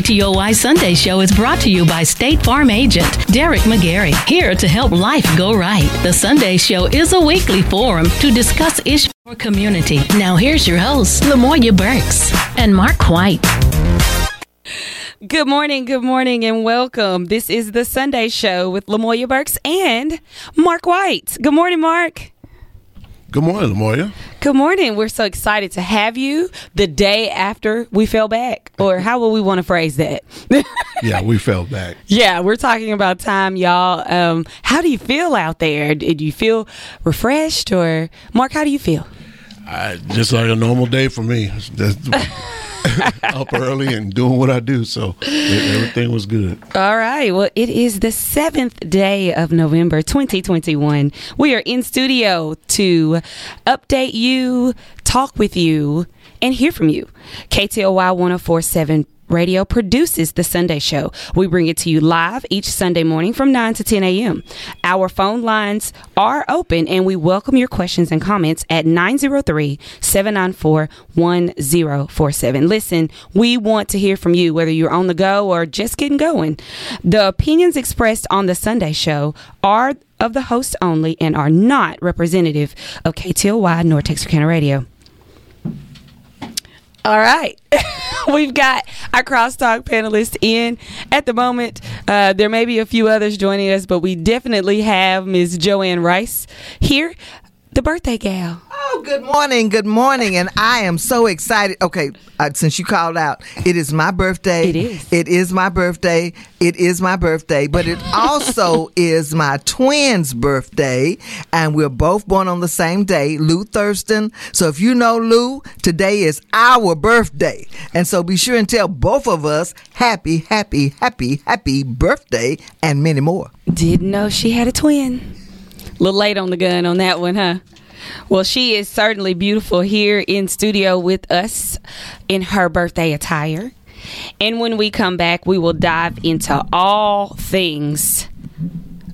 KTOY Sunday Show is brought to you by State Farm agent Derek McGarry, here to help life go right. The Sunday Show is a weekly forum to discuss issues for community. Now here's your hosts, Lamoya Burks and Mark White. Good morning, good morning, and welcome. This is the Sunday Show with Lamoya Burks and Mark White. Good morning, Mark. Good morning, Lamoya. Good morning. We're so excited to have you the day after we fell back. Or how will we want to phrase that? yeah, we fell back. Yeah, we're talking about time, y'all. Um, how do you feel out there? Did you feel refreshed or Mark, how do you feel? I, just like a normal day for me. up early and doing what I do. So everything was good. All right. Well, it is the seventh day of November 2021. We are in studio to update you, talk with you, and hear from you. KTOY 1047 Radio produces The Sunday Show. We bring it to you live each Sunday morning from 9 to 10 a.m. Our phone lines are open and we welcome your questions and comments at 903 794 1047. Listen, we want to hear from you, whether you're on the go or just getting going. The opinions expressed on The Sunday Show are of the host only and are not representative of KTOY nor Texarkana Radio. All right. We've got our crosstalk panelists in at the moment. Uh, there may be a few others joining us, but we definitely have Ms. Joanne Rice here, the birthday gal. Oh, good morning, good morning, and I am so excited. Okay, uh, since you called out, it is my birthday. It is. It is my birthday. It is my birthday, but it also is my twins' birthday, and we're both born on the same day, Lou Thurston. So if you know Lou, today is our birthday, and so be sure and tell both of us happy, happy, happy, happy birthday, and many more. Didn't know she had a twin. Little late on the gun on that one, huh? Well, she is certainly beautiful here in studio with us in her birthday attire. And when we come back, we will dive into all things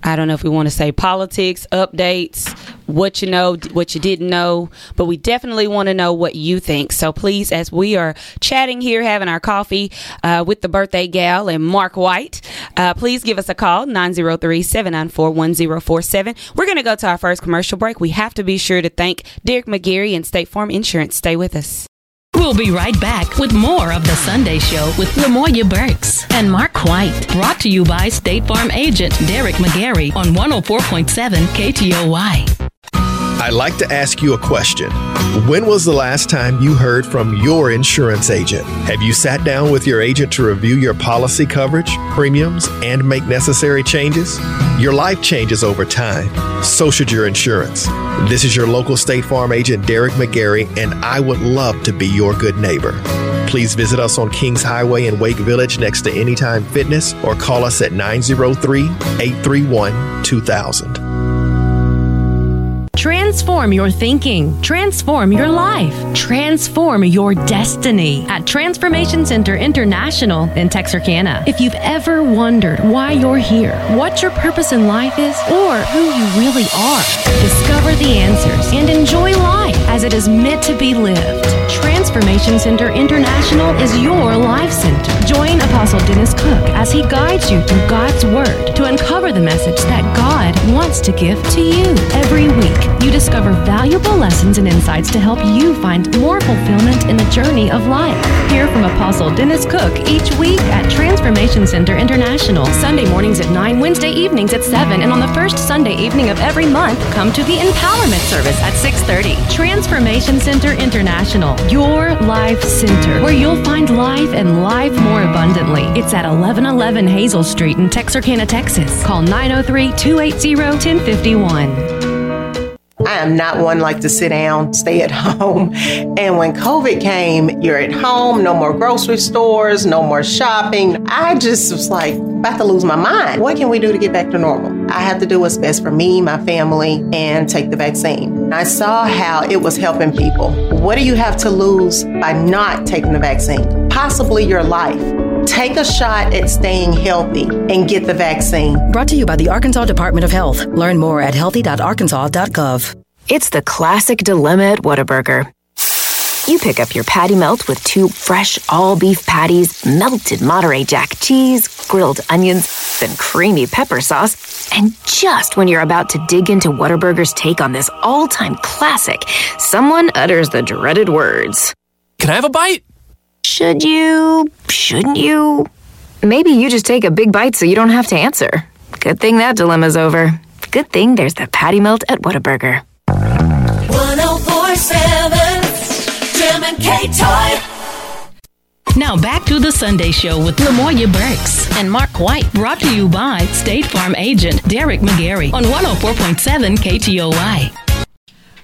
I don't know if we want to say politics, updates, what you know, what you didn't know, but we definitely want to know what you think. So please, as we are chatting here, having our coffee uh, with the birthday gal and Mark White, uh, please give us a call, 903 794 1047. We're going to go to our first commercial break. We have to be sure to thank Derek McGarry and State Farm Insurance. Stay with us. We'll be right back with more of the Sunday Show with Lamoya Burks and Mark White. Brought to you by State Farm agent Derek McGarry on 104.7 KTOY. I'd like to ask you a question. When was the last time you heard from your insurance agent? Have you sat down with your agent to review your policy coverage, premiums, and make necessary changes? Your life changes over time. So should your insurance. This is your local State Farm agent, Derek McGarry, and I would love to be your good neighbor. Please visit us on Kings Highway in Wake Village next to Anytime Fitness or call us at 903 831 2000. Transform your thinking. Transform your life. Transform your destiny at Transformation Center International in Texarkana. If you've ever wondered why you're here, what your purpose in life is, or who you really are, discover the answers and enjoy life as it is meant to be lived. Transformation Center International is your life center. Join Apostle Dennis Cook as he guides you through God's Word to uncover the message that God wants to give to you every week you discover valuable lessons and insights to help you find more fulfillment in the journey of life. Hear from Apostle Dennis Cook each week at Transformation Center International. Sunday mornings at 9, Wednesday evenings at 7, and on the first Sunday evening of every month, come to the Empowerment Service at 6.30. Transformation Center International, your life center, where you'll find life and life more abundantly. It's at 1111 Hazel Street in Texarkana, Texas. Call 903 280 1051. I am not one like to sit down, stay at home. And when COVID came, you're at home, no more grocery stores, no more shopping. I just was like about to lose my mind. What can we do to get back to normal? I have to do what's best for me, my family, and take the vaccine. I saw how it was helping people. What do you have to lose by not taking the vaccine? Possibly your life. Take a shot at staying healthy and get the vaccine. Brought to you by the Arkansas Department of Health. Learn more at healthy.arkansas.gov. It's the classic dilemma at Whataburger. You pick up your patty melt with two fresh all beef patties, melted Monterey Jack cheese, grilled onions, then creamy pepper sauce. And just when you're about to dig into Whataburger's take on this all time classic, someone utters the dreaded words Can I have a bite? Should you? Shouldn't you? Maybe you just take a big bite so you don't have to answer. Good thing that dilemma's over. Good thing there's the patty melt at Whataburger. 1047 Jim and KTOY. Now back to the Sunday Show with Lamoya Burks and Mark White, brought to you by State Farm agent Derek McGarry on 104.7 KTOY.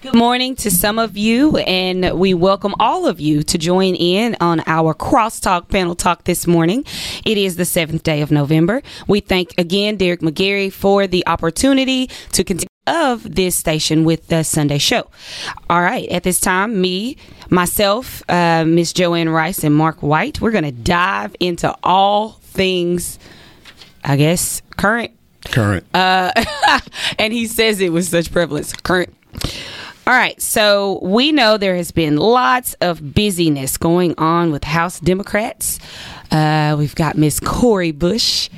Good morning to some of you, and we welcome all of you to join in on our crosstalk panel talk this morning. It is the seventh day of November. We thank again Derek McGarry for the opportunity to continue of this station with the Sunday show. All right, at this time, me, myself, uh, Miss Joanne Rice, and Mark White, we're going to dive into all things, I guess, current. Current. Uh, and he says it with such prevalence. Current. All right, so we know there has been lots of busyness going on with House Democrats. Uh, we've got Miss Cori Bush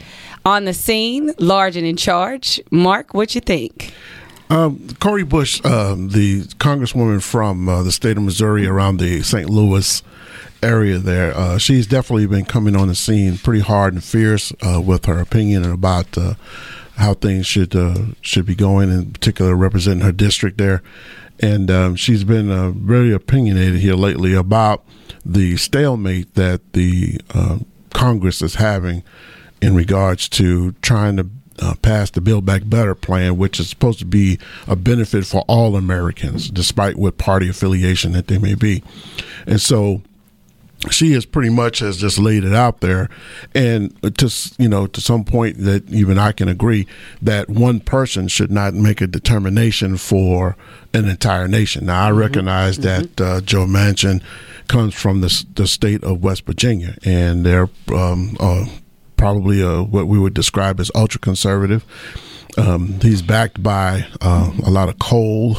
on the scene, large and in charge. Mark, what you think? Um, Cori Bush, um, the congresswoman from uh, the state of Missouri around the St. Louis area there, uh, she's definitely been coming on the scene pretty hard and fierce uh, with her opinion about uh, how things should uh, should be going, in particular representing her district there. And um, she's been uh, very opinionated here lately about the stalemate that the Congress is having in regards to trying to uh, passed the Build Back Better plan, which is supposed to be a benefit for all Americans, despite what party affiliation that they may be. And so she has pretty much has just laid it out there, and to you know to some point that even I can agree that one person should not make a determination for an entire nation. Now I mm-hmm. recognize mm-hmm. that uh, Joe Manchin comes from the, the state of West Virginia, and they're um, uh, probably a, what we would describe as ultra conservative. Um, he's backed by uh, a lot of coal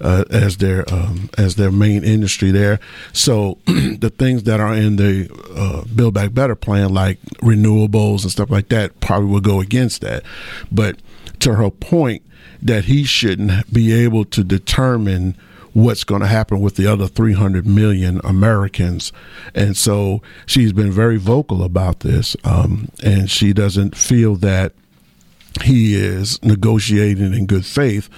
uh, as their um, as their main industry there. So the things that are in the uh, Build Back Better plan, like renewables and stuff like that, probably will go against that. But to her point, that he shouldn't be able to determine what's going to happen with the other 300 million Americans. And so she's been very vocal about this. Um, and she doesn't feel that he is negotiating in good faith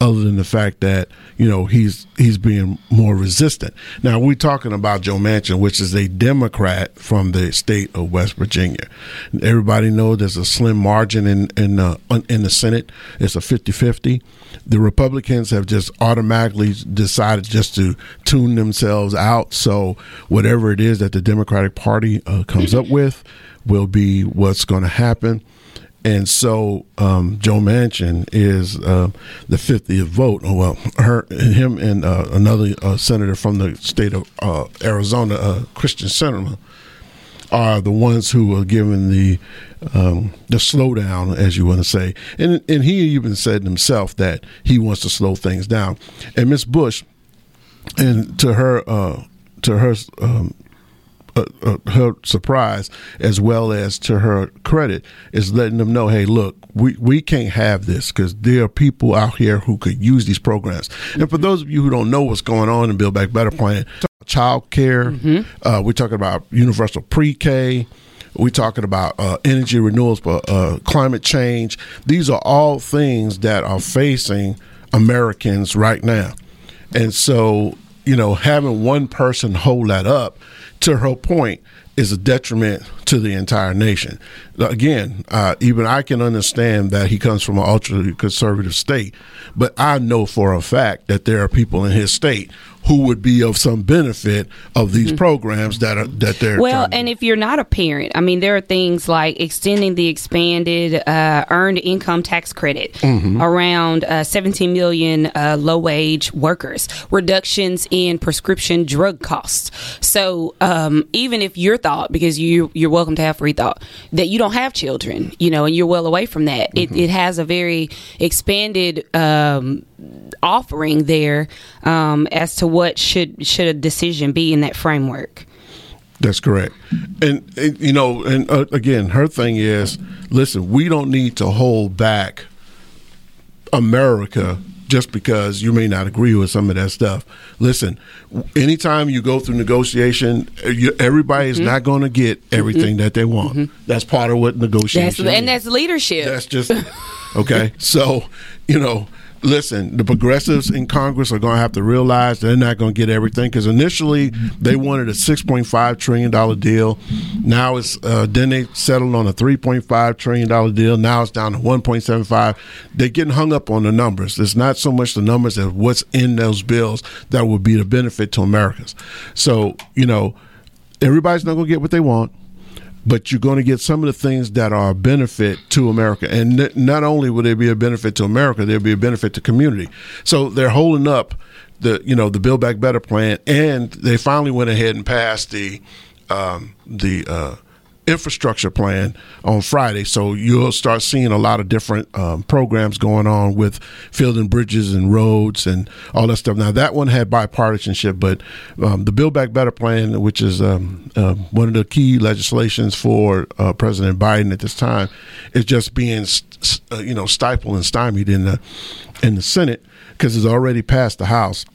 other than the fact that you know he's he's being more resistant. Now we're talking about Joe Manchin, which is a Democrat from the state of West Virginia. Everybody knows there's a slim margin in in uh, in the Senate. It's a 50-50 the Republicans have just automatically decided just to tune themselves out. So whatever it is that the Democratic Party uh, comes up with will be what's going to happen. And so um, Joe Manchin is uh, the 50th vote. Oh, well, her, him, and uh, another uh, senator from the state of uh, Arizona, uh, Kyrsten Sinema, are the ones who are given the um, the slowdown, as you want to say. And and he even said himself that he wants to slow things down. And Miss Bush, and to her uh, to her um, uh, uh, her surprise as well as to her credit is letting them know, hey, look, we, we can't have this because there are people out here who could use these programs. And for those of you who don't know what's going on in Build Back Better plan, child care, mm-hmm. uh, we're talking about universal pre-K. We're talking about uh, energy renewals, uh, climate change. These are all things that are facing Americans right now. And so, you know, having one person hold that up, to her point, is a detriment to the entire nation. Again, uh, even I can understand that he comes from an ultra conservative state, but I know for a fact that there are people in his state who would be of some benefit of these mm-hmm. programs that are that they're well and if you're not a parent i mean there are things like extending the expanded uh, earned income tax credit mm-hmm. around uh, 17 million uh, low wage workers reductions in prescription drug costs so um, even if your thought because you you're welcome to have free thought that you don't have children you know and you're well away from that mm-hmm. it, it has a very expanded um, offering there um, as to what should should a decision be in that framework. That's correct. And, and you know, and uh, again, her thing is, listen, we don't need to hold back America just because you may not agree with some of that stuff. Listen, anytime you go through negotiation, you, everybody is mm-hmm. not going to get everything mm-hmm. that they want. Mm-hmm. That's part of what negotiation that's, and that's leadership. That's just okay. so, you know, listen, the progressives in Congress are going to have to realize they're not going to get everything because initially they wanted a six point five trillion dollar deal. Now it's uh, then they settled on a three point five trillion dollar deal. Now it's down to one point seven five. They're getting hung up on the numbers. It's not so much the numbers as what's in those bills that would be the benefit to Americans. So you know, everybody's not going to get what they want but you're going to get some of the things that are a benefit to America. And n- not only will there be a benefit to America, there'll be a benefit to community. So they're holding up the you know the Build Back Better plan, and they finally went ahead and passed the um, the uh, infrastructure plan on Friday. So you'll start seeing a lot of different um, programs going on with building bridges and roads and all that stuff. Now that one had bipartisanship, but um, the Build Back Better plan, which is um, uh, one of the key legislations for uh, President Biden at this time, is just being st- uh, you know stifled and stymied in the in the Senate because it's already passed the House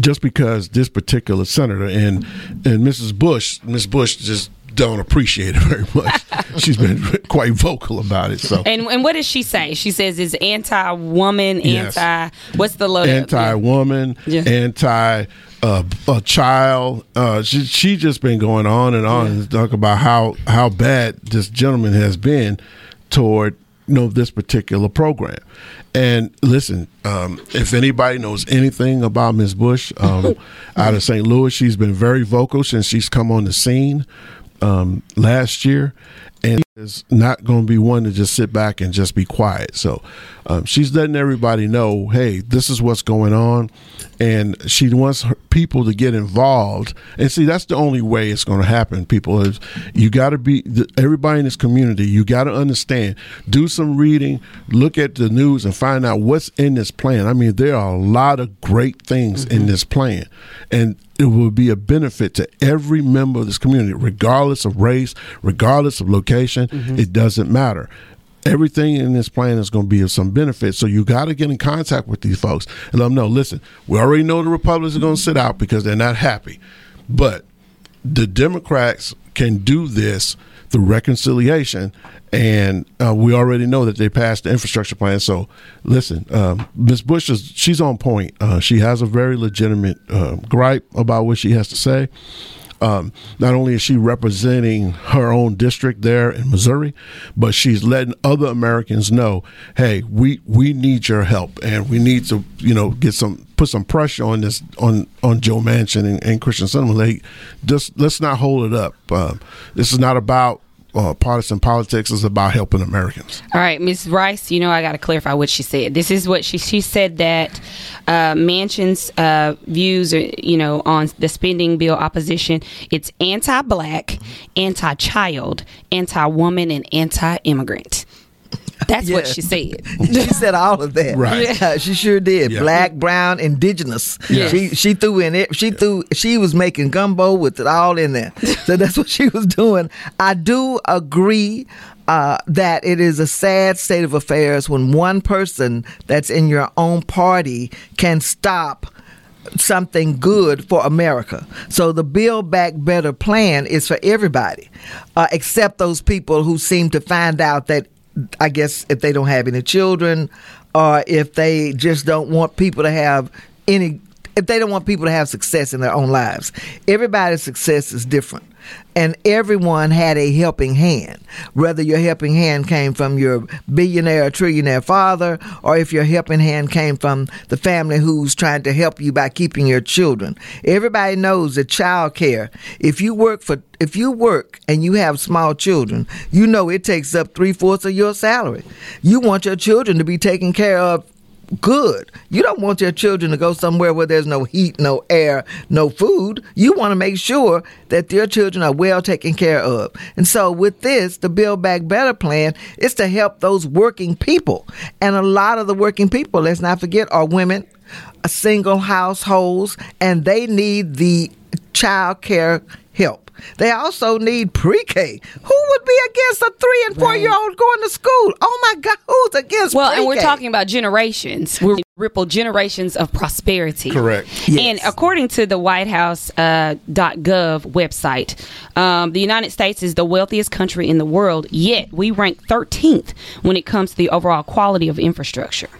just because this particular senator and and Mrs. Bush, Miss Bush just don't appreciate it very much. She's been quite vocal about it. So, and and what does she say? She says it's anti-woman, yes. anti. What's the load? Anti-woman, yeah. anti. Uh, a child. Uh, she she just been going on and on yeah. and talk about how how bad this gentleman has been toward you know this particular program. And listen, um, if anybody knows anything about Ms. Bush um, out of St. Louis, she's been very vocal since she's come on the scene um, last year, and is not going to be one to just sit back and just be quiet. So um, she's letting everybody know, hey, this is what's going on, and she wants people to get involved. And see, that's the only way it's going to happen. People is you got to be everybody in this community. You got to understand. Do some reading, look at the news, and find out what's in this plan. I mean, there are a lot of great things mm-hmm. in this plan, and it will be a benefit to every member of this community, regardless of race, regardless of location. Mm-hmm. It doesn't matter. Everything in this plan is going to be of some benefit. So you got to get in contact with these folks and let them know listen, we already know the Republicans are going to sit out because they're not happy. But the Democrats can do this through reconciliation. And uh, we already know that they passed the infrastructure plan. So, listen, um, Ms. Bush is she's on point. Uh, she has a very legitimate uh, gripe about what she has to say. Um, not only is she representing her own district there in Missouri, but she's letting other Americans know, hey, we we need your help, and we need to you know get some put some pressure on this on on Joe Manchin and, and Kyrsten Sinema. Like, just let's not hold it up. Um, this is not about uh, partisan politics is about helping Americans. All right, Ms. Rice, you know I got to clarify what she said. This is what she she said that uh, Manchin's uh, views, are, you know, on the spending bill opposition, it's anti-black, anti-child, anti-woman, and anti-immigrant. That's yeah. what she said. she said all of that. Right. Yeah, she sure did. Yeah. Black, brown, indigenous. Yeah. She she threw in it. She threw. She was making gumbo with it all in there. So that's what she was doing. I do agree. Uh, that it is a sad state of affairs when one person that's in your own party can stop something good for America. So the Build Back Better plan is for everybody, uh, except those people who seem to find out that I guess if they don't have any children or if they just don't want people to have any if they don't want people to have success in their own lives. Everybody's success is different and everyone had a helping hand. Whether your helping hand came from your billionaire or trillionaire father, or if your helping hand came from the family who's trying to help you by keeping your children. Everybody knows that child care, if you work for if you work and you have small children, you know it takes up three fourths of your salary. You want your children to be taken care of good. You don't want your children to go somewhere where there's no heat, no air, no food. You want to make sure that your children are well taken care of. And so with this, the Build Back Better plan is to help those working people. And a lot of the working people, let's not forget, are women, uh, single households, and they need the child care help. They also need pre-K. Who would be against a three and four year old going to school? Oh my God, who's against? Well, and we're talking about generations. We're ripple generations of prosperity. Correct. Yes. And according to the White House uh, .gov website, um, the United States is the wealthiest country in the world. Yet we rank 13th when it comes to the overall quality of infrastructure.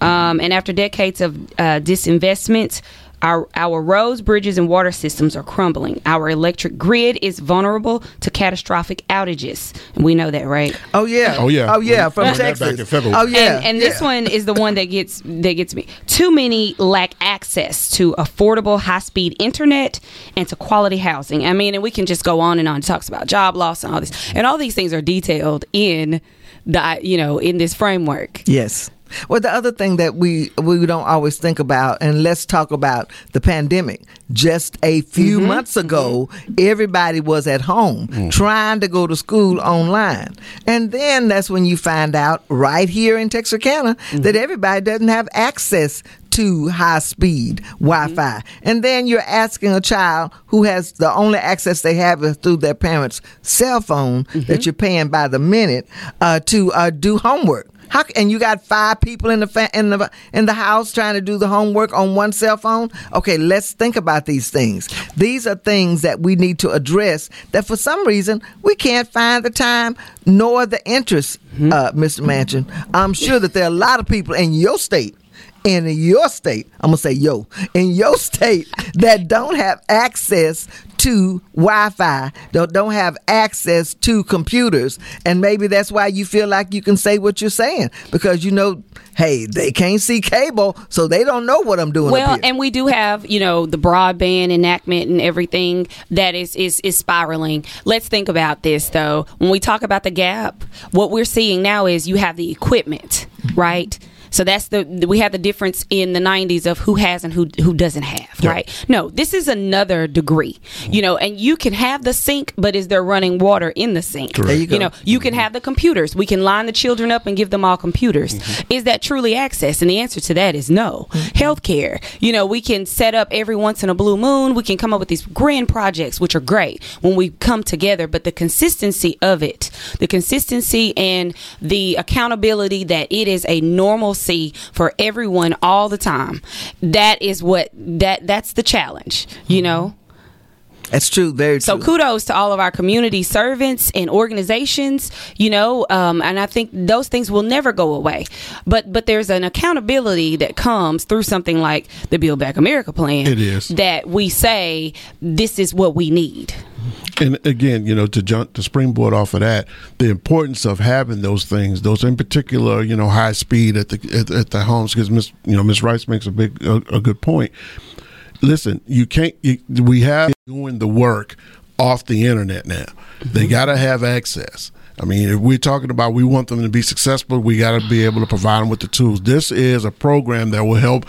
Um, and after decades of uh, disinvestment, our, our roads, bridges, and water systems are crumbling. Our electric grid is vulnerable to catastrophic outages. We know that, right? Oh yeah. Oh, yeah. Oh yeah. From Texas. back in February. Oh yeah. And, and this yeah. one is the one that gets that gets me. Too many lack access to affordable high speed internet and to quality housing. I mean, and we can just go on and on. It talks about job loss and all this, and all these things are detailed in the you know in this framework. Yes. Well, the other thing that we we don't always think about, and let's talk about the pandemic. Just a few Mm-hmm. months ago, everybody was at home trying to go to school online, and then that's when you find out right here in Texarkana Mm-hmm. that everybody doesn't have access to high speed Wi-Fi, Mm-hmm. and then you're asking a child who has the only access they have is through their parents' cell phone Mm-hmm. that you're paying by the minute uh, to uh, do homework. How, and you got five people in the fa- in the in the house trying to do the homework on one cell phone. Okay, let's think about these things. These are things that we need to address. That for some reason we can't find the time nor the interest, uh, Mr. Manchin. I'm sure that there are a lot of people in your state in your state, I'm gonna say yo, in your state that don't have access to Wi-Fi, don't don't have access to computers, and maybe that's why you feel like you can say what you're saying because you know, hey, they can't see cable, so they don't know what I'm doing. Well, and we do have, you know, the broadband enactment and everything that is, is is spiraling. Let's think about this though. When we talk about the gap, what we're seeing now is you have the equipment, right? So that's the we have the difference in the 90s of who has and who who doesn't have, right? No, this is another degree. You know, and you can have the sink, but is there running water in the sink? There you go. you know, you can have the computers. We can line the children up and give them all computers. Mm-hmm. Is that truly access? And the answer to that is no. Mm-hmm. Healthcare. You know, we can set up every once in a blue moon. We can come up with these grand projects, which are great when we come together. But the consistency of it, the consistency and the accountability that it is a normalcy for everyone all the time. That is what that that's the challenge. You know. that's true, very true. So kudos to all of our community servants and organizations, you know, um, and I think those things will never go away. But but there's an accountability that comes through something like the Build Back America plan. It is. that we say this is what we need. And again, you know, to jump to springboard off of that, the importance of having those things, those in particular, you know, high speed at the at, at the homes, because Miss, you know, Miss Rice makes a big a, a good point. Listen, you can't. You, we have doing the work off the internet now. They got to have access. I mean, if we're talking about we want them to be successful, we got to be able to provide them with the tools. This is a program that will help,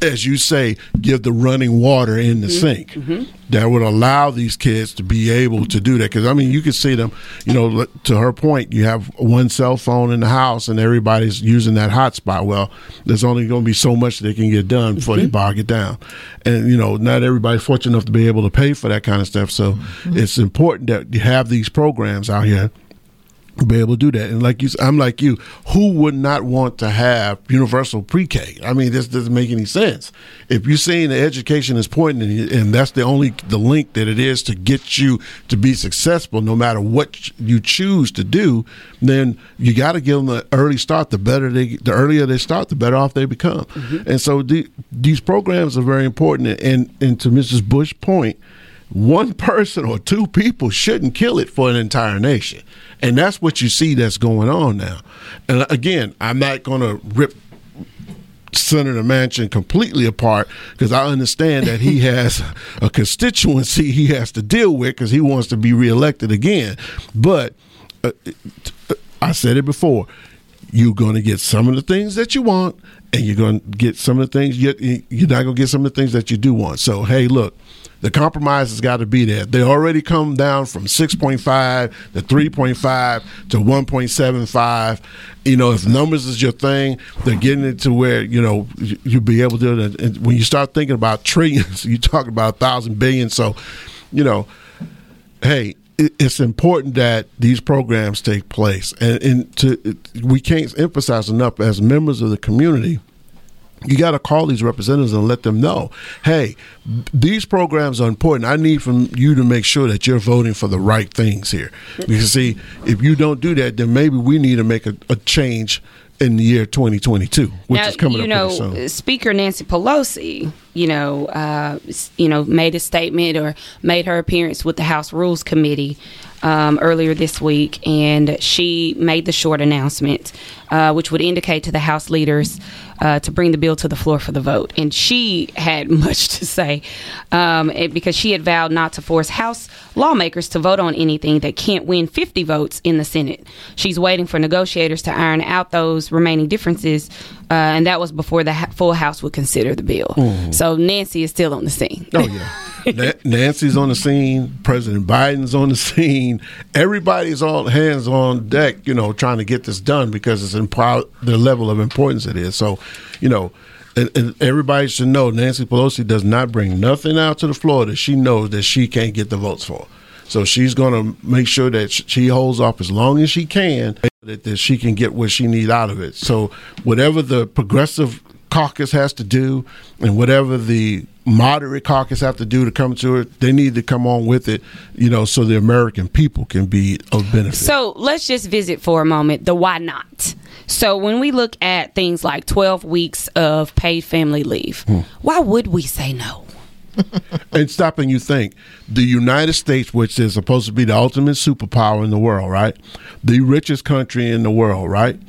as you say, give the running water in the mm-hmm. sink. Mm-hmm. That would allow these kids to be able to do that. Because I mean, you can see them. You know, to her point, you have one cell phone in the house, and everybody's using that hotspot. Well, there's only going to be so much they can get done before they mm-hmm. bog it down. And you know, not everybody's fortunate enough to be able to pay for that kind of stuff. So it's important that you have these programs out here be able to do that. And like you, I'm like you. Who would not want to have universal pre-K? I mean, this doesn't make any sense. If you're saying the education is important, and, and that's the only the link that it is to get you to be successful, no matter what you choose to do, then you got to give them an early start. The better they, the earlier they start, the better off they become. Mm-hmm. And so the, these programs are very important. And and to Mrs. Bush's point one person or two people shouldn't kill it for an entire nation. And that's what you see that's going on now. And again, I'm not going to rip Senator Manchin completely apart because I understand that he has a constituency he has to deal with because he wants to be reelected again. But uh, I said it before you're going to get some of the things that you want, and you're going to get some of the things you, you're not going to get some of the things that you do want. So hey, look, the compromise has got to be there. They already come down from 6.5 to 3.5 to 1.75. You know, if numbers is your thing, they're getting it to where, you know, you- you'll be able to. And when you start thinking about trillions, you talk about a thousand billion. So, you know, hey, it's important that these programs take place, and, and to we can't emphasize enough as members of the community. You got to call these representatives and let them know, hey, these programs are important. I need from you to make sure that you're voting for the right things here. Because see, if you don't do that, then maybe we need to make a, a change in the year 2022, which now, is coming you up know, soon. Speaker Nancy Pelosi, you know, uh, you know, made a statement or made her appearance with the House Rules Committee um, earlier this week, and she made the short announcement, uh, which would indicate to the House leaders uh, to bring the bill to the floor for the vote. And she had much to say um, and because she had vowed not to force House lawmakers to vote on anything that can't win 50 votes in the Senate. She's waiting for negotiators to iron out those remaining differences, uh, and that was before the ha- full House would consider the bill. Mhm. So Nancy is still on the scene. Oh yeah, Na- Nancy's on the scene. President Biden's on the scene. Everybody's on hands on deck. You know, trying to get this done because it's in the level of importance it is. So, you know. And, and everybody should know Nancy Pelosi does not bring nothing out to the floor that she knows that she can't get the votes for. So she's going to make sure that she holds off as long as she can, that, that she can get what she needs out of it. So whatever the progressive caucus has to do, and whatever the moderate caucus have to do to come to it, they need to come on with it, you know, so the American people can be of benefit. So let's just visit for a moment the why not. So when we look at things like 12 weeks of paid family leave, hmm. why would we say no? and stopping you think the United States, which is supposed to be the ultimate superpower in the world, right? The richest country in the world, right?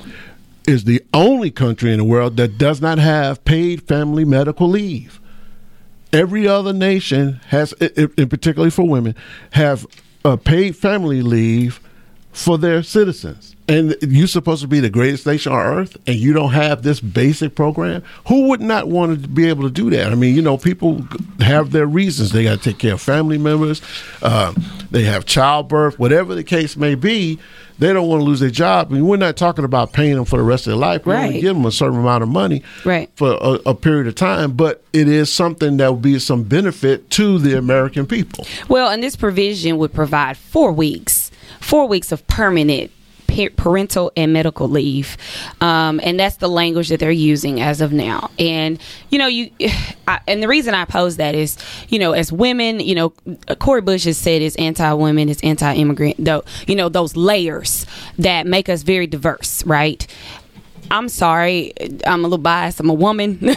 Is the only country in the world that does not have paid family medical leave. Every other nation has, and particularly for women, have a paid family leave for their citizens. And you're supposed to be the greatest nation on earth, and you don't have this basic program. Who would not want to be able to do that? I mean, you know, people have their reasons. They got to take care of family members. Uh, they have childbirth, whatever the case may be. They don't want to lose their job. I mean, we're not talking about paying them for the rest of their life. We only Right. give them a certain amount of money Right. for a, a period of time, but it is something that would be some benefit to the American people. Well, and this provision would provide four weeks, four weeks of permanent parental and medical leave, um, and that's the language that they're using as of now. And you know, you I, and the reason I pose that is, you know, as women, you know, Cori Bush has said is anti-women, is anti-immigrant, though, you know, those layers that make us very diverse, right? I'm sorry, I'm a little biased. I'm a woman,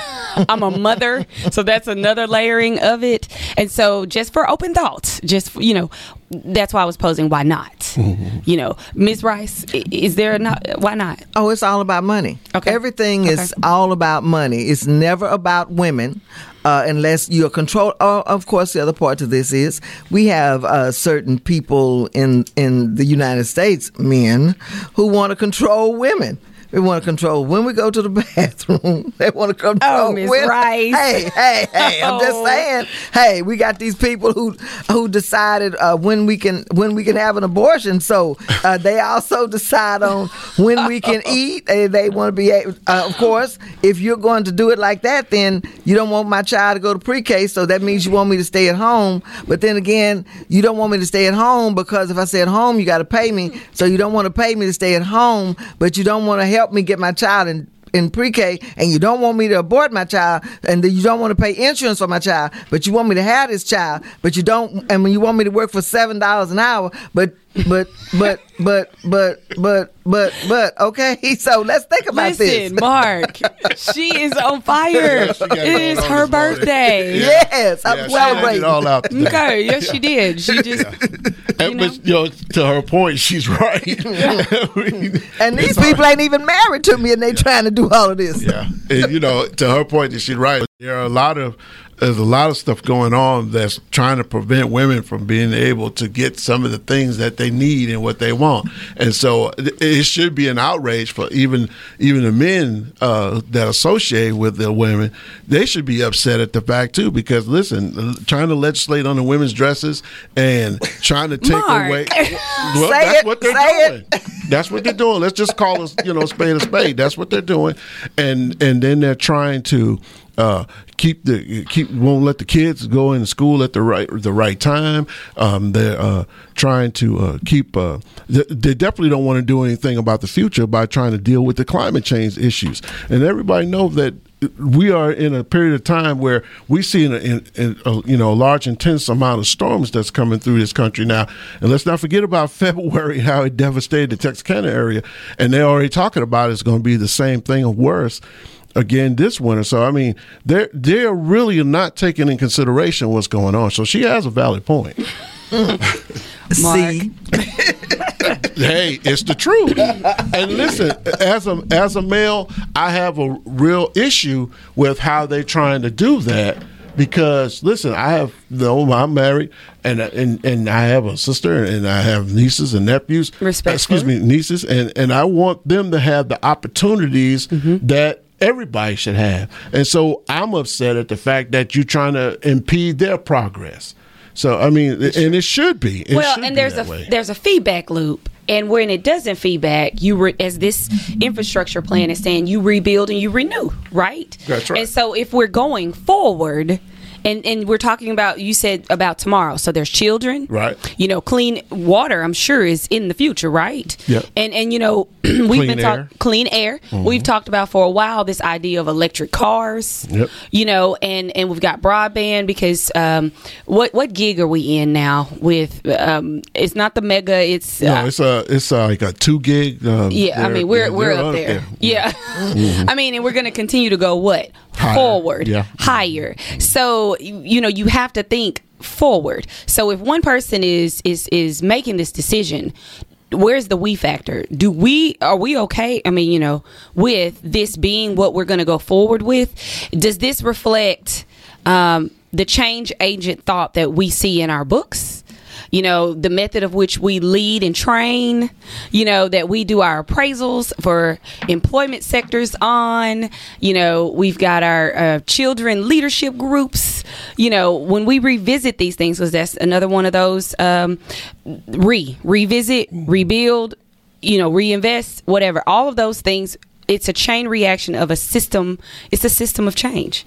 I'm a mother, so that's another layering of it. And so, just for open thoughts, just you know, that's why I was posing. Why not? You know, Ms. Rice, is there not? Why not? Oh, it's all about money. Okay. Everything is all about money. It's never about women. Uh, unless you're controlled. uh, of course, the other part to this is we have uh, certain people in in the United States, men, who want to control women. They want to control when we go to the bathroom. They want to control. Oh, Miss. Rice. Hey, hey, hey! I'm just Oh. saying. Hey, we got these people who who decided uh, when we can when we can have an abortion. So uh, they also decide on when we can eat. Uh, they want to be, able, uh, of course, if you're going to do it like that, then you don't want my child to go to pre-K. So that means you want me to stay at home. But then again, you don't want me to stay at home because if I stay at home, you got to pay me. So you don't want to pay me to stay at home, but you don't want to help me get my child in in pre-K and you don't want me to abort my child and you don't want to pay insurance for my child, but you want me to have this child, but you don't and when you want me to work for seven dollars an hour, but but but but but but but but okay, so let's think about this. Listen, Mark, she is on fire. she got it going is on her this morning. birthday. Yes, I'm Yeah, it celebrating. all out. today. Okay, yes, she did. She just And, but, you know, to her point, she's right. And these people ain't even married to me and they trying to do all of this. Yeah, and you know, to her point, that she's right. There are a lot of there's a lot of stuff going on that's trying to prevent women from being able to get some of the things that they need and what they want. And so it, it should be an outrage for even even the men uh, that associate with the women. They should be upset at the fact too, because listen, trying to legislate on the women's dresses and trying to take Mark. away. Well, that's it, what they're doing. That's what they're doing. Let's just call us, you know, spade a spade. That's what they're doing, and and then they're trying to uh, keep the keep won't let the kids go into school at the right the right time. Um, they're uh, trying to uh, keep. Uh, they, definitely don't want to do anything about the future by trying to deal with the climate change issues. And everybody knows that we are in a period of time where we see in, in, in a, you know a large intense amount of storms that's coming through this country now and let's not forget about February how it devastated the Texarkana area and they're already talking about it's going to be the same thing or worse again this winter so I mean they're they're really not taking in consideration what's going on so she has a valid point See, hey, it's the truth. And listen, as a as a male, I have a real issue with how they're trying to do that. Because listen, I have no, oh, I'm married, and and and I have a sister, and I have nieces and nephews. Respectfully. Excuse me, nieces, and and I want them to have the opportunities mm-hmm. that everybody should have. And so I'm upset at the fact that you're trying to impede their progress. So I mean, and it should be. It well, should and there's a way. there's a feedback loop, and when it doesn't feedback, you re, as this infrastructure plan is saying, you rebuild and you renew, right? That's right. And so if we're going forward. And, and we're talking about you said about tomorrow. So there's children, Right. You know, clean water. I'm sure is in the future, right? Yep. And and you know we've Clean been talking clean air. We've talked about for a while this idea of electric cars. Yep. You know, and and we've got broadband because um, what what gig are we in now with? Um, it's not the mega. It's No, uh, it's a it's uh like a two gig. Um, yeah. I mean, we're they're- we're they're up there. Yeah. Mm-hmm. I mean, and we're going to continue to go what Higher. forward, Yeah. higher. So you you know you have to think forward. So if one person is is is making this decision. Where's the we factor? Do we are we okay? I mean, you know, with this being what we're going to go forward with, does this reflect um, the change agent thought that we see in our books? You know, the method of which we lead and train, you know, that we do our appraisals for employment sectors on, you know, we've got our uh, children leadership groups, you know, when we revisit these things, because that's another one of those um, re, revisit, rebuild, you know, reinvest, whatever, all of those things. It's a chain reaction of a system. It's a system of change.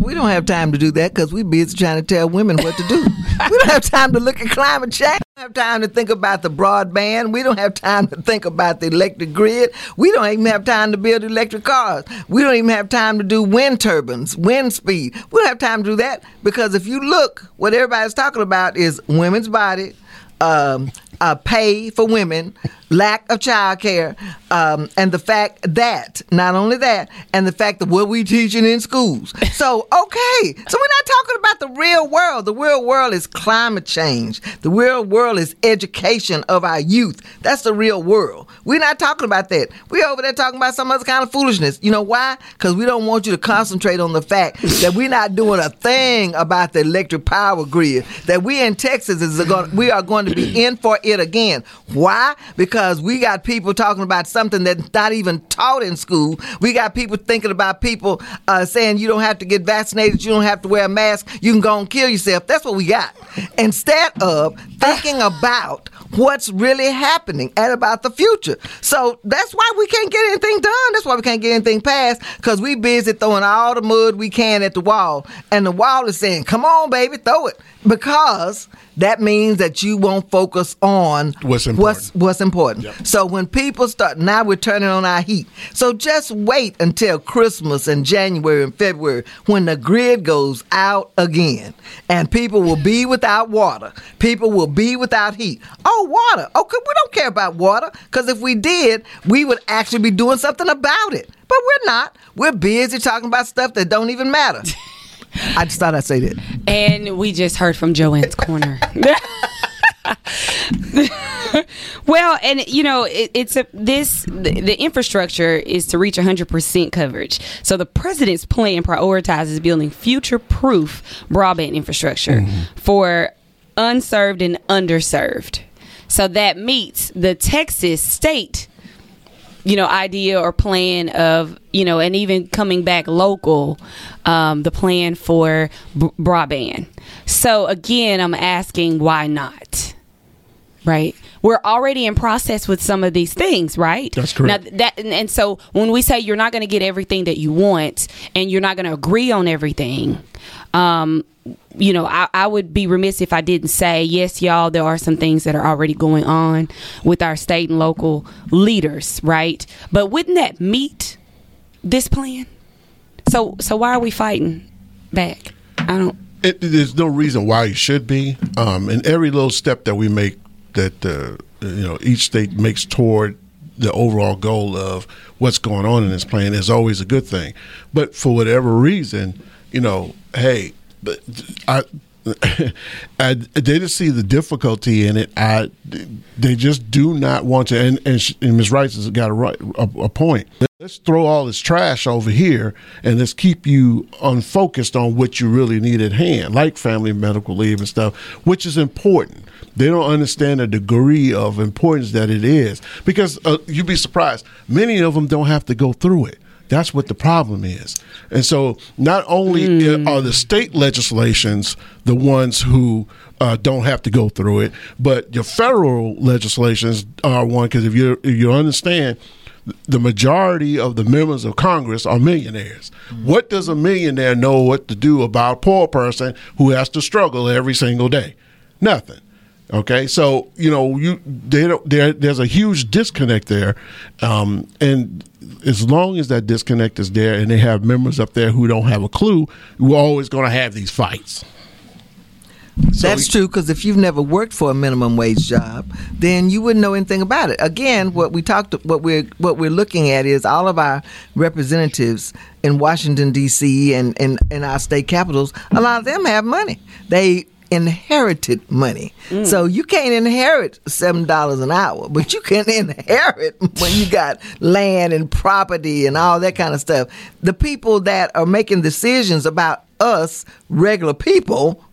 We don't have time to do that because we're busy trying to tell women what to do. we don't have time to look at climate change. We don't have time to think about the broadband. We don't have time to think about the electric grid. We don't even have time to build electric cars. We don't even have time to do wind turbines, wind speed. We don't have time to do that because if you look, what everybody's talking about is women's body, um, uh, pay for women, lack of child care, um, and the fact that, not only that, and the fact that what we teaching in schools. So, okay, so we're not talking about the real world. The real world is climate change. The real world is education of our youth. That's the real world. We're not talking about that. We're over there talking about some other kind of foolishness. You know why? Because we don't want you to concentrate on the fact that we're not doing a thing about the electric power grid. That we in Texas is going, we are going to be in for it again. Why? Because we got people talking about something that's not even taught in school. We got people thinking about people uh, saying you don't have to get vaccinated, you don't have to wear a mask, you can go and kill yourself. That's what we got. Instead of thinking about what's really happening and about the future. So that's why we can't get anything done. That's why we can't get anything passed because we busy throwing all the mud we can at the wall. And the wall is saying, come on, baby, throw it. Because that means that you won't focus on What's What's, important. what's important. So when people start, now we're turning on our heat. So just wait until Christmas and January and February when the grid goes out again and people will be without water. People will be without heat. Oh, water. Okay, we don't care about water because if we did, we would actually be doing something about it. But we're not. We're busy talking about stuff that don't even matter. I just thought I'd say that. And we just heard from Joanne's corner. well, and you know, it, it's a this the, the infrastructure is to reach 100% coverage. So the president's plan prioritizes building future-proof broadband infrastructure mm-hmm. for unserved and underserved. So that meets the Texas state you know idea or plan of you know and even coming back local um, the plan for b- broadband so again i'm asking why not right we're already in process with some of these things, right? That's correct. Now that and so when we say you're not going to get everything that you want and you're not going to agree on everything, um, you know, I, I, would be remiss if I didn't say, yes, y'all, there are some things that are already going on with our state and local leaders, right? But wouldn't that meet this plan? So, so why are we fighting back? I don't. It, there's no reason why you should be. Um, and every little step that we make that uh, you know each state makes toward the overall goal of what's going on in this plan is always a good thing. But for whatever reason, you know, hey, I. I, they just see the difficulty in it. I, they just do not want to. And, and, and Ms. Rice has got a, right, a, a point. Let's throw all this trash over here and let's keep you unfocused on what you really need at hand, like family medical leave and stuff, which is important. They don't understand the degree of importance that it is because uh, you'd be surprised. Many of them don't have to go through it. That's what the problem is. And so, not only mm. are the state legislations the ones who uh, don't have to go through it, but your federal legislations are one because if you if you understand, the majority of the members of Congress are millionaires. Mm. What does a millionaire know what to do about a poor person who has to struggle every single day? Nothing. Okay, so you know you they there there's a huge disconnect there, um, and as long as that disconnect is there, and they have members up there who don't have a clue, we're always going to have these fights. So That's true because if you've never worked for a minimum wage job, then you wouldn't know anything about it. Again, what we talked, what we're what we're looking at is all of our representatives in Washington D.C. and in and our state capitals. A lot of them have money. They inherited money. Mm. So you can't inherit seven dollars an hour, but you can inherit when you got land and property and all that kind of stuff. The people that are making decisions about us regular people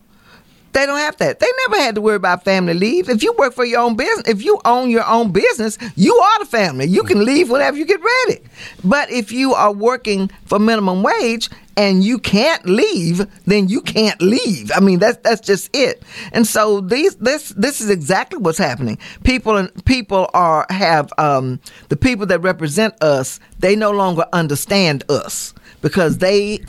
they don't have that. They never had to worry about family leave. If you work for your own business, if you own your own business, you are the family. You can leave whenever you get ready. But if you are working for minimum wage and you can't leave, then you can't leave. I mean, that's that's just it. And so these this this is exactly what's happening. People and people are have um, the people that represent us. They no longer understand us because they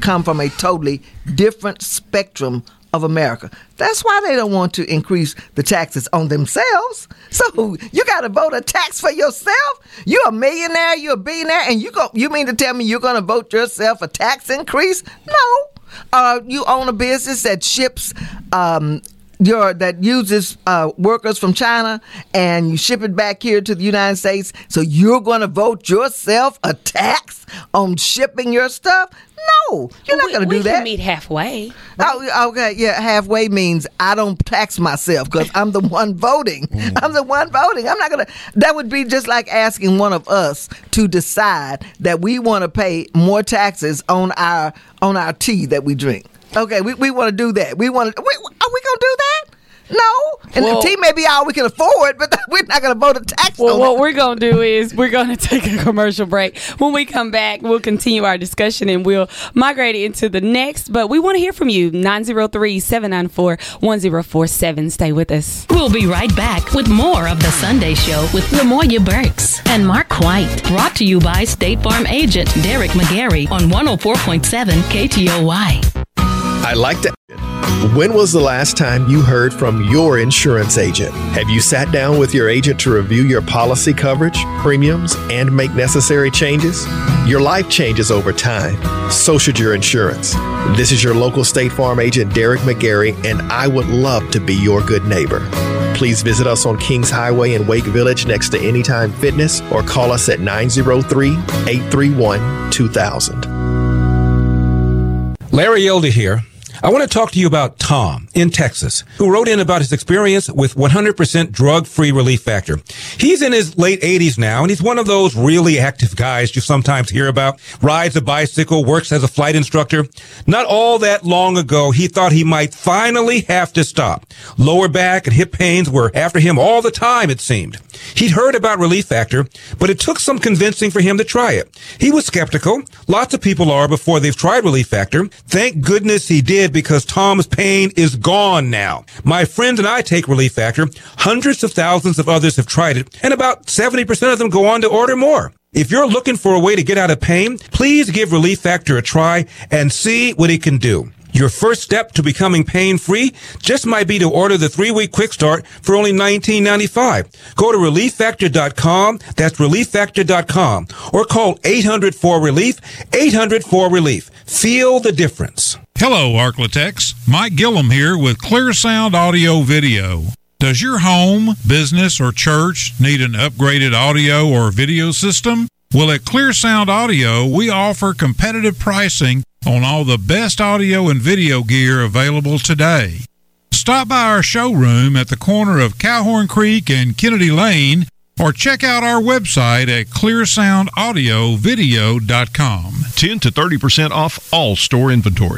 come from a totally different spectrum of America. That's why they don't want to increase the taxes on themselves. So you got to vote a tax for yourself. You're a millionaire, you're a billionaire, and you go. You mean to tell me you're going to vote yourself a tax increase? No. Uh, you own a business that ships um, your that uses uh, workers from China and you ship it back here to the United States. So you're going to vote yourself a tax on shipping your stuff? No, you're not going to do that. You can meet halfway. Oh, okay. Yeah, halfway means I don't tax myself because I'm the one voting. Mm. I'm the one voting. I'm not going to. That would be just like asking one of us to decide that we want to pay more taxes on our on our tea that we drink. Okay, we, we want to do that. We want to. We, are we going to do that? No, and well, the tea may be all we can afford, but we're not going to vote a tax. Well, what we're going to do is we're going to take a commercial break. When we come back, we'll continue our discussion and we'll migrate into the next. But we want to hear from you. 903-794-1047. Stay with us. We'll be right back with more of the Sunday Show with Lamoya Burks and Mark White. Brought to you by State Farm agent Derek McGarry on 104.7 KTOY. I'd like to. When was the last time you heard from your insurance agent? Have you sat down with your agent to review your policy coverage, premiums, and make necessary changes? Your life changes over time. So should your insurance. This is your local State Farm agent, Derek McGarry, and I would love to be your good neighbor. Please visit us on Kings Highway in Wake Village next to Anytime Fitness or call us at 903 831 2000. Larry Elder here. I want to talk to you about Tom in Texas, who wrote in about his experience with 100% drug-free relief factor. He's in his late 80s now, and he's one of those really active guys you sometimes hear about. Rides a bicycle, works as a flight instructor. Not all that long ago, he thought he might finally have to stop. Lower back and hip pains were after him all the time, it seemed. He'd heard about Relief Factor, but it took some convincing for him to try it. He was skeptical. Lots of people are before they've tried Relief Factor. Thank goodness he did because Tom's pain is gone now. My friends and I take Relief Factor. Hundreds of thousands of others have tried it, and about 70% of them go on to order more. If you're looking for a way to get out of pain, please give Relief Factor a try and see what it can do. Your first step to becoming pain free just might be to order the three week quick start for only $19.95. Go to relieffactor.com. That's relieffactor.com or call 800 4 relief, 800 4 relief. Feel the difference. Hello, Arklatex. Mike Gillum here with Clear Sound Audio Video. Does your home, business, or church need an upgraded audio or video system? Well, at Clear Sound Audio, we offer competitive pricing on all the best audio and video gear available today. Stop by our showroom at the corner of Cowhorn Creek and Kennedy Lane or check out our website at clearsoundaudiovideo.com. 10 to 30% off all store inventory.